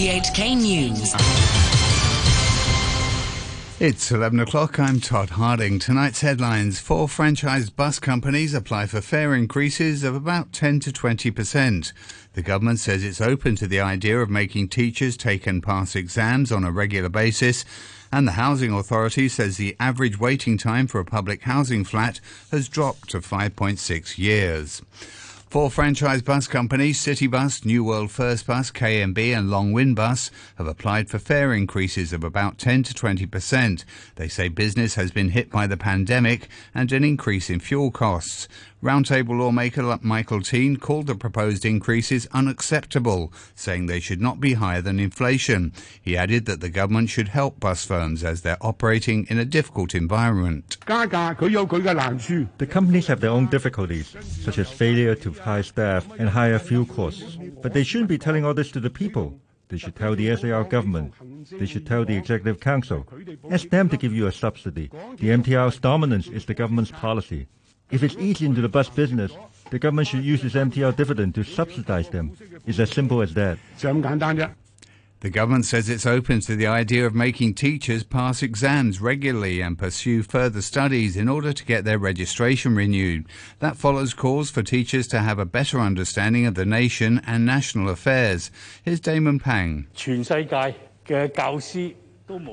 RTHK News. It's 11 o'clock. I'm Todd Harding. Tonight's headlines Four franchised bus companies apply for fare increases of about 10 to 20%. The government says it's open to the idea of making teachers take and pass exams on a regular basis. And the Housing Authority says the average waiting time for a public housing flat has dropped to 5.6 years. Four franchise bus companies, Citybus, New World First Bus, KMB and Long Win Bus, have applied for fare increases of about 10 to 20%. They say business has been hit by the pandemic and an increase in fuel costs. Roundtable lawmaker Michael Tien called the proposed increases unacceptable, saying they should not be higher than inflation. He added that the government should help bus firms as they're operating in a difficult environment. The companies have their own difficulties, such as failure to hire staff and higher fuel costs. But they shouldn't be telling all this to the people. They should tell the SAR government. They should tell the Executive Council. Ask them to give you a subsidy. The MTR's dominance is the government's policy. If it's eating into the bus business, the government should use its MTR dividend to subsidize them. It's as simple as that. The government says it's open to the idea of making teachers pass exams regularly and pursue further studies in order to get their registration renewed. That follows calls for teachers to have a better understanding of the nation and national affairs. Here's Damon Pang.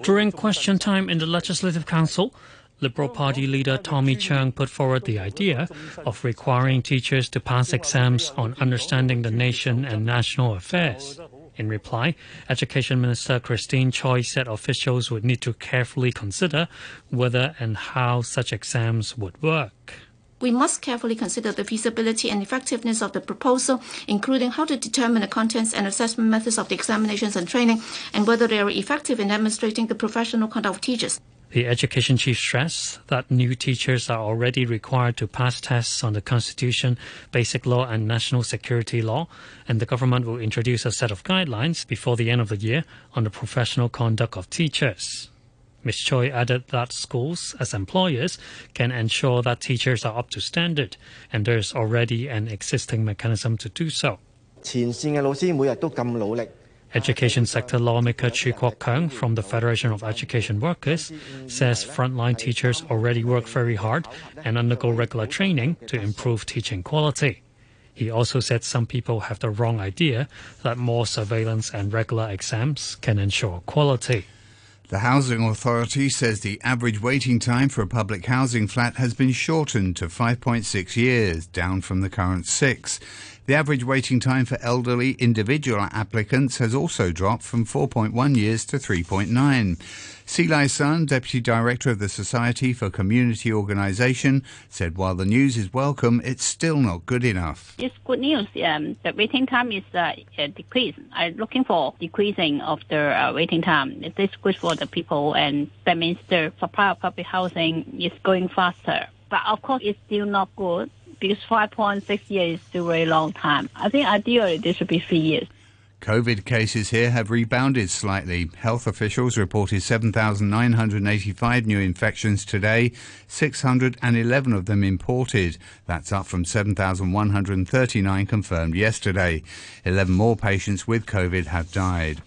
During question time in the Legislative Council, Liberal Party leader Tommy Cheung put forward the idea of requiring teachers to pass exams on understanding the nation and national affairs. In reply, Education Minister Christine Choi said officials would need to carefully consider whether and how such exams would work. We must carefully consider the feasibility and effectiveness of the proposal, including how to determine the contents and assessment methods of the examinations and training, and whether they are effective in demonstrating the professional conduct of teachers. The education chief stressed that new teachers are already required to pass tests on the Constitution, basic law, and national security law, and the government will introduce a set of guidelines before the end of the year on the professional conduct of teachers. Ms. Choi added that schools, as employers, can ensure that teachers are up to standard, and there is already an existing mechanism to do so. Education sector lawmaker Chu Kwok Keung from the Federation of Education Workers says frontline teachers already work very hard and undergo regular training to improve teaching quality. He also said some people have the wrong idea that more surveillance and regular exams can ensure quality. The Housing Authority says the average waiting time for a public housing flat has been shortened to 5.6 years, down from the current six. The average waiting time for elderly individual applicants has also dropped from 4.1 years to 3.9. Sze Lai-shan, Deputy Director of the Society for Community Organisation, said while the news is welcome, it's still not good enough. It's good news. Um, the waiting time is uh, uh, decreased. I'm looking for decreasing of the uh, waiting time. It is good for the people, and that means the supply of public housing is going faster. But of course, it's still not good because 5.6 years is still a very long time. I think ideally this should be three years. COVID cases here have rebounded slightly. Health officials reported 7,985 new infections today, 611 of them imported. That's up from 7,139 confirmed yesterday. 11 more patients with COVID have died.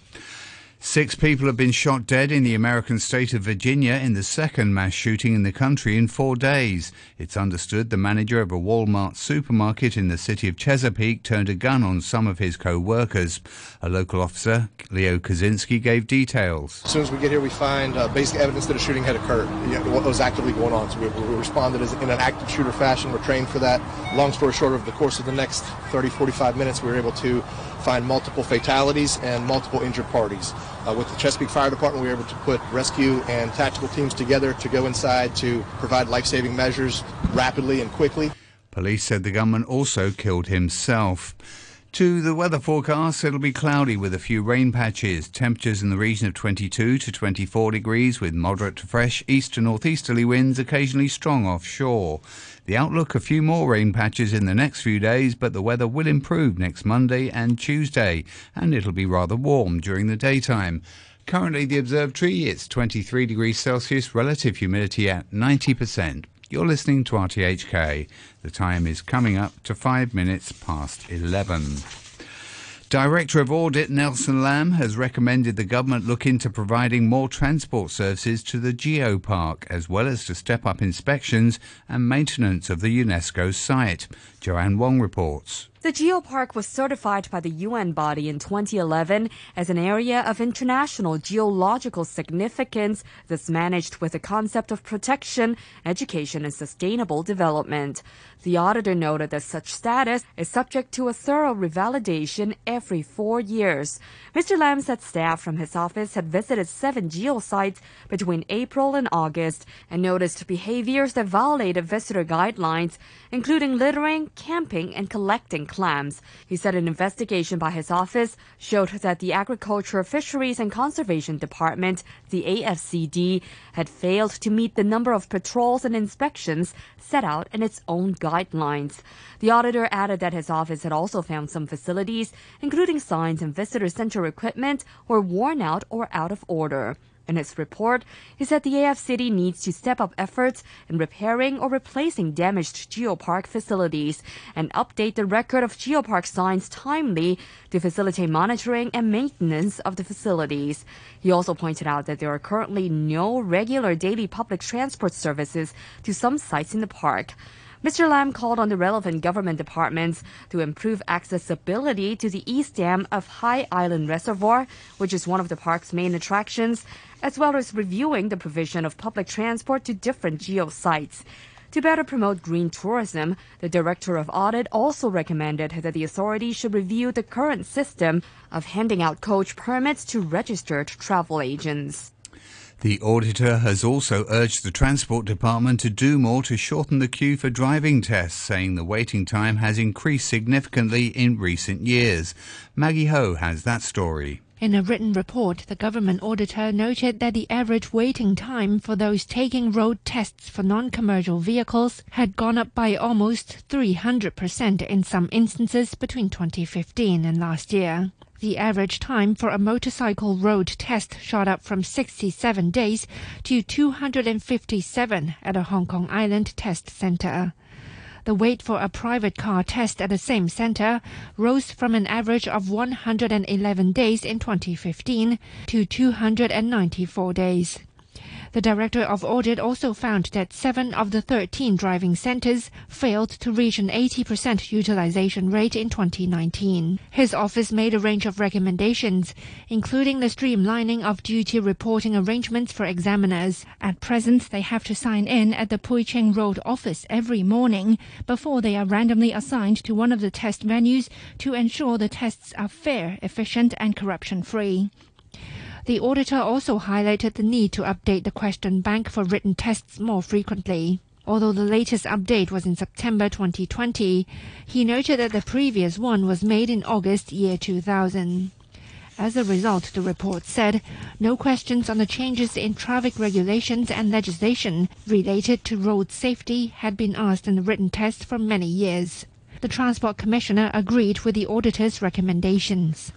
Six people have been shot dead in the American state of Virginia in the second mass shooting in the country in four days. It's understood the manager of a Walmart supermarket in the city of Chesapeake turned a gun on some of his co workers. A local officer, Leo Kosinski, gave details. As soon as we get here, we find uh, basic evidence that a shooting had occurred, what was actively going on. So we, we responded in an active shooter fashion. We're trained for that. Long story short, over the course of the next 30, 45 minutes, we were able to find multiple fatalities and multiple injured parties. Uh, with the Chesapeake Fire Department, we were able to put rescue and tactical teams together to go inside to provide life-saving measures rapidly and quickly. Police said the gunman also killed himself. To the weather forecast, it'll be cloudy with a few rain patches. Temperatures in the region of 22 to 24 degrees with moderate to fresh east to northeasterly winds, occasionally strong offshore. The outlook a few more rain patches in the next few days, but the weather will improve next Monday and Tuesday, and it'll be rather warm during the daytime. Currently, the observatory, it's 23 degrees Celsius, relative humidity at 90%. You're listening to RTHK. The time is coming up to five minutes past 11. Director of Audit Nelson Lam has recommended the government look into providing more transport services to the Geopark, as well as to step up inspections and maintenance of the UNESCO site. Joanne Wong reports. The geopark was certified by the UN body in 2011 as an area of international geological significance that's managed with the concept of protection, education, and sustainable development. The auditor noted that such status is subject to a thorough revalidation every four years. Mr. Lam said staff from his office had visited seven geosites between April and August and noticed behaviors that violated visitor guidelines, including littering, camping, and collecting clams. He said an investigation by his office showed that the Agriculture, Fisheries and Conservation Department, the AFCD, had failed to meet the number of patrols and inspections set out in its own guidelines. The auditor added that his office had also found some facilities, including signs and visitor center equipment, were worn out or out of order. In his report, he said the AFCD needs to step up efforts in repairing or replacing damaged geopark facilities and update the record of geopark signs timely to facilitate monitoring and maintenance of the facilities. He also pointed out that there are currently no regular daily public transport services to some sites in the park. Mr. Lam called on the relevant government departments to improve accessibility to the east dam of High Island Reservoir, which is one of the park's main attractions, as well as reviewing the provision of public transport to different geo sites. To better promote green tourism, the Director of Audit also recommended that the authority should review the current system of handing out coach permits to registered travel agents. The auditor has also urged the Transport Department to do more to shorten the queue for driving tests, saying the waiting time has increased significantly in recent years. Maggie Ho has that story. In a written report, the government auditor noted that the average waiting time for those taking road tests for non-commercial vehicles had gone up by almost 300% in some instances between 2015 and last year. The average time for a motorcycle road test shot up from 67 days to 257 at a Hong Kong Island test center. The wait for a private car test at the same center rose from an average of 111 days in 2015 to 294 days. The Director of Audit also found that seven of the 13 driving centers failed to reach an 80% utilization rate in 2019. His office made a range of recommendations, including the streamlining of duty reporting arrangements for examiners. At present, they have to sign in at the Pui Ching Road office every morning before they are randomly assigned to one of the test venues to ensure the tests are fair, efficient, and corruption free. The auditor also highlighted the need to update the question bank for written tests more frequently. Although the latest update was in September 2020, he noted that the previous one was made in August year 2000. As a result, the report said, no questions on the changes in traffic regulations and legislation related to road safety had been asked in the written test for many years. The Transport Commissioner agreed with the auditor's recommendations.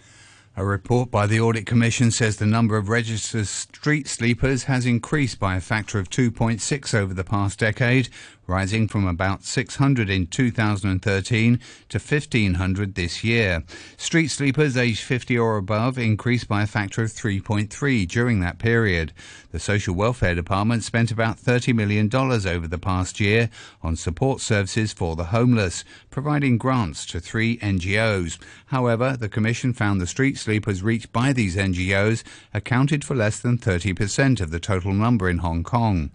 A report by the Audit Commission says the number of registered street sleepers has increased by a factor of 2.6 over the past decade, rising from about 600 in 2013 to 1500 this year. Street sleepers aged 50 or above increased by a factor of 3.3 during that period. The Social Welfare Department spent about $30 million over the past year on support services for the homeless, providing grants to three NGOs. However, the Commission found the street sleepers reached by these NGOs accounted for less than 30% of the total number in Hong Kong.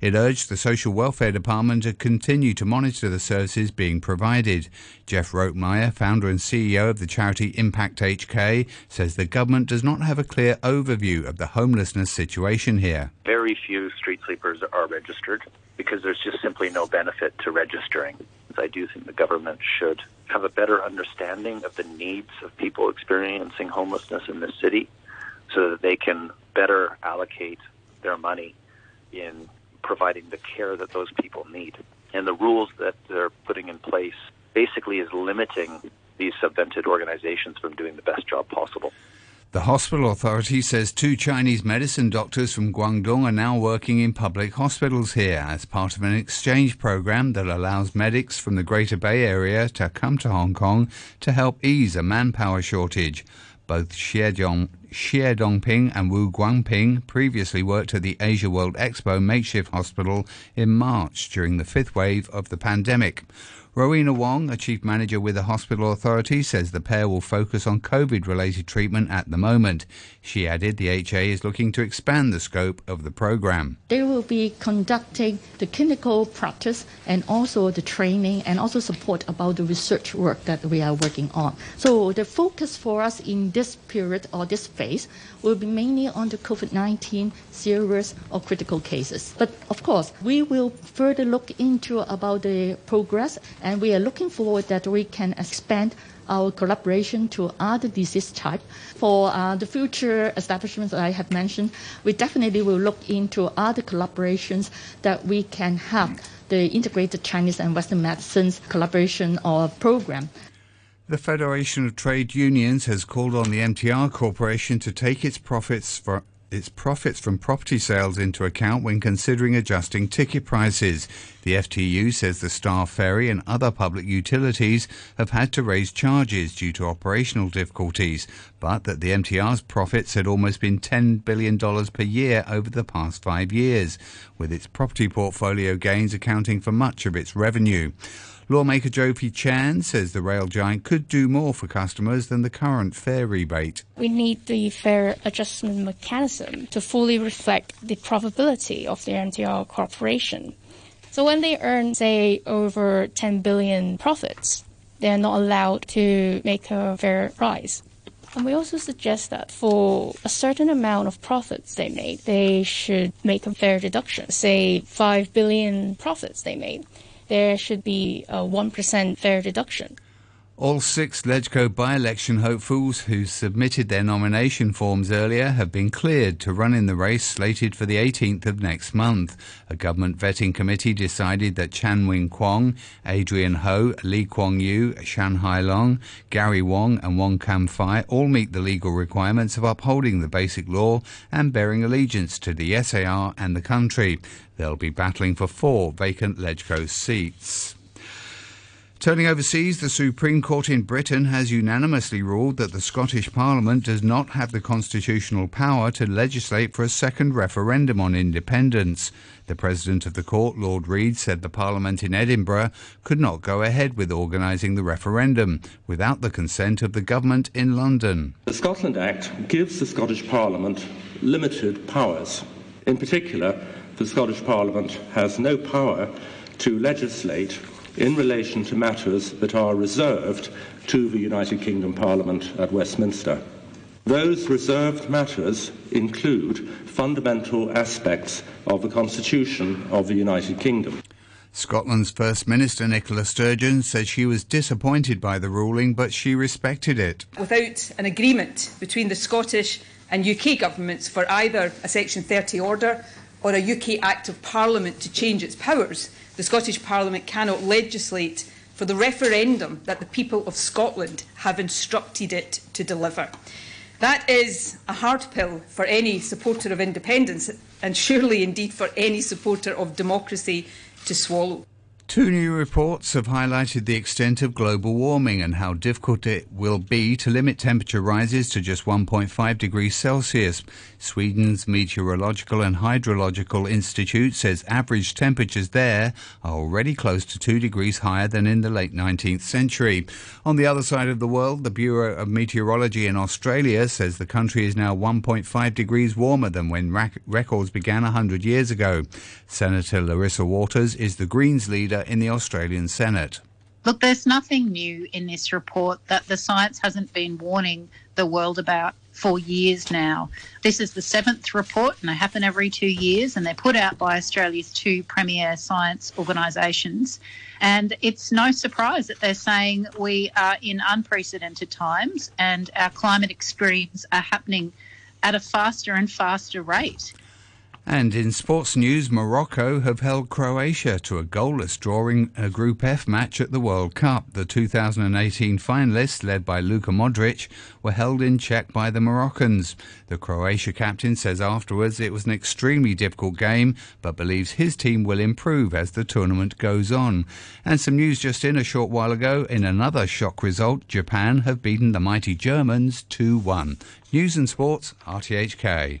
It urged the Social Welfare Department to continue to monitor the services being provided. Jeff Rotmeyer, founder and CEO of the charity Impact HK, says the government does not have a clear overview of the homelessness situation here. Very few street sleepers are registered because there's just simply no benefit to registering. I do think the government should have a better understanding of the needs of people experiencing homelessness in this city so that they can better allocate their money in providing the care that those people need. And the rules that they're putting in place basically is limiting these subvented organizations from doing the best job possible. The hospital authority says two Chinese medicine doctors from Guangdong are now working in public hospitals here as part of an exchange program that allows medics from the Greater Bay Area to come to Hong Kong to help ease a manpower shortage. Both Xie, Dong, Dongping and Wu Guangping previously worked at the Asia World Expo makeshift hospital in March during the fifth wave of the pandemic. Rowena Wong, a chief manager with the hospital authority, says the pair will focus on COVID related treatment at the moment. She added the HA is looking to expand the scope of the program. They will be conducting the clinical practice and also the training and also support about the research work that we are working on. So the focus for us in this period or this phase will be mainly on the COVID 19 serious or critical cases. But of course, we will further look into about the progress and we are looking forward that we can expand our collaboration to other disease type. For uh, the future establishments that I have mentioned, we definitely will look into other collaborations that we can have the integrated Chinese and Western medicines collaboration or program. The Federation of Trade Unions has called on the MTR Corporation to take its profits for its profits from property sales into account when considering adjusting ticket prices. The FTU says the Star Ferry and other public utilities have had to raise charges due to operational difficulties, but that the MTR's profits had almost been $10 billion per year over the past five years, with its property portfolio gains accounting for much of its revenue. Lawmaker Joephy Chan says the rail giant could do more for customers than the current fare rebate. We need the fare adjustment mechanism to fully reflect the profitability of the MTR corporation. So when they earn, say, over 10 billion profits, they are not allowed to make a fair price. And we also suggest that for a certain amount of profits they made, they should make a fare deduction. Say 5 billion profits they made there should be a 1% fare deduction. All six LegCo by election hopefuls who submitted their nomination forms earlier have been cleared to run in the race slated for the 18th of next month. A government vetting committee decided that Chan Wing Kwong, Adrian Ho, Lee Kwong Yew, Shan Hai Long, Gary Wong, and Wong Kam Fai all meet the legal requirements of upholding the basic law and bearing allegiance to the SAR and the country. They'll be battling for four vacant LegCo seats. Turning overseas, the Supreme Court in Britain has unanimously ruled that the Scottish Parliament does not have the constitutional power to legislate for a second referendum on independence. The President of the Court, Lord Reid, said the Parliament in Edinburgh could not go ahead with organising the referendum without the consent of the government in London. The Scotland Act gives the Scottish Parliament limited powers. In particular, the Scottish Parliament has no power to legislate in relation to matters that are reserved to the United Kingdom Parliament at Westminster. Those reserved matters include fundamental aspects of the Constitution of the United Kingdom. Scotland's First Minister Nicola Sturgeon said she was disappointed by the ruling, but she respected it. Without an agreement between the Scottish and UK governments for either a Section 30 order or a UK Act of Parliament to change its powers, the Scottish Parliament cannot legislate for the referendum that the people of Scotland have instructed it to deliver. That is a hard pill for any supporter of independence and surely indeed for any supporter of democracy to swallow. Two new reports have highlighted the extent of global warming and how difficult it will be to limit temperature rises to just 1.5 degrees Celsius. Sweden's Meteorological and Hydrological Institute says average temperatures there are already close to 2 degrees higher than in the late 19th century. On the other side of the world, the Bureau of Meteorology in Australia says the country is now 1.5 degrees warmer than when rec- records began 100 years ago. Senator Larissa Waters is the Greens leader in the Australian Senate. Look, there's nothing new in this report that the science hasn't been warning the world about for years now. This is the seventh report, and they happen every two years, and they're put out by Australia's two premier science organisations. And it's no surprise that they're saying we are in unprecedented times and our climate extremes are happening at a faster and faster rate. And in sports news, Morocco have held Croatia to a goalless drawing a Group F match at the World Cup. The 2018 finalists, led by Luka Modric, were held in check by the Moroccans. The Croatia captain says afterwards it was an extremely difficult game, but believes his team will improve as the tournament goes on. And some news just in a short while ago, in another shock result, Japan have beaten the mighty Germans 2 1. News and sports, RTHK.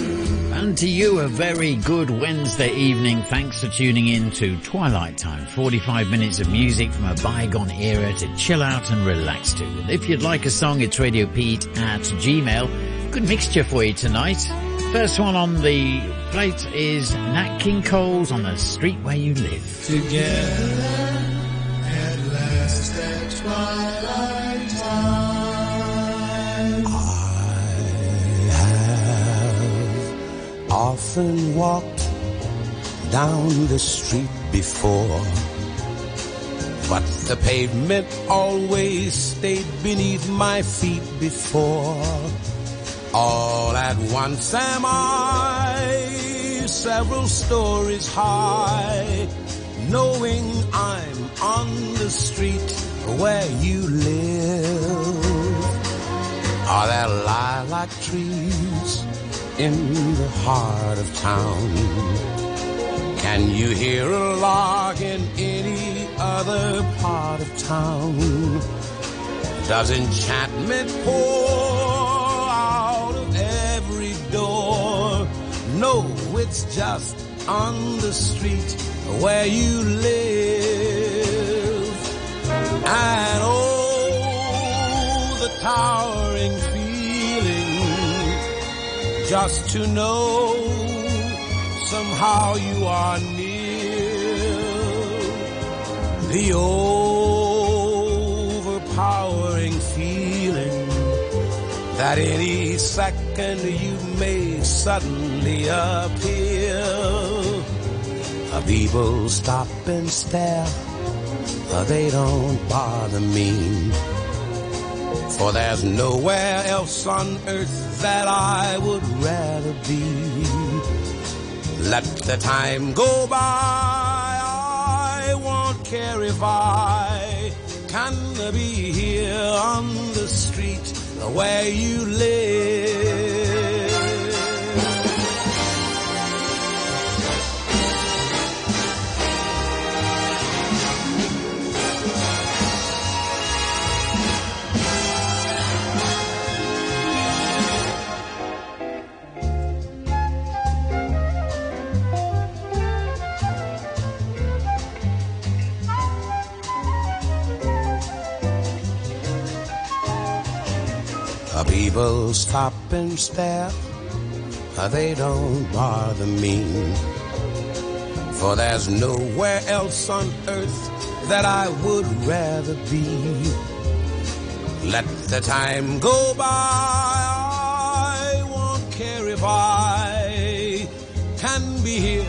And to you, a very good Wednesday evening. Thanks for tuning in to Twilight Time. 45 minutes of music from a bygone era to chill out and relax to. And if you'd like a song, it's Radio Pete at Gmail. Good mixture for you tonight. First one on the plate is Nat King Cole's On the Street Where You Live. Together at last at twilight often walked down the street before. But the pavement always stayed beneath my feet before. All at once am I several stories high, knowing I'm on the street where you live. Are there lilac trees? In the heart of town. Can you hear a lark in any other part of town? Does enchantment pour out of every door? No, it's just on the street where you live. And oh, the towering just to know somehow you are near. The overpowering feeling that any second you may suddenly appear. People stop and stare, but they don't bother me. For there's nowhere else on earth that I would rather be. Let the time go by, I won't care if I can be here on the street where you live. People stop and stare, uh, they don't bother me. For there's nowhere else on earth that I would rather be. Let the time go by, I won't care if I can be here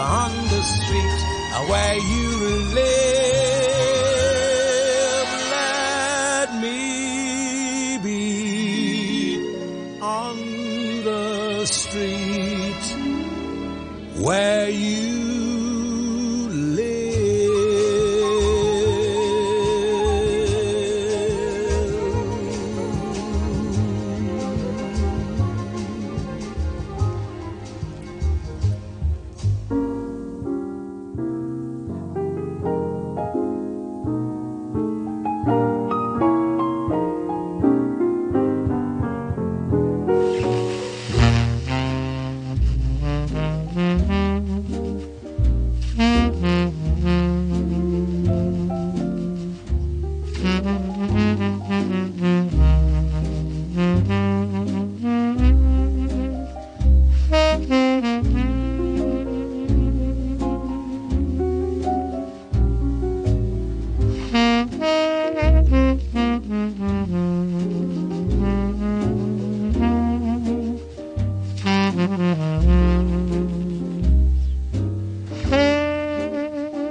on the street where you live.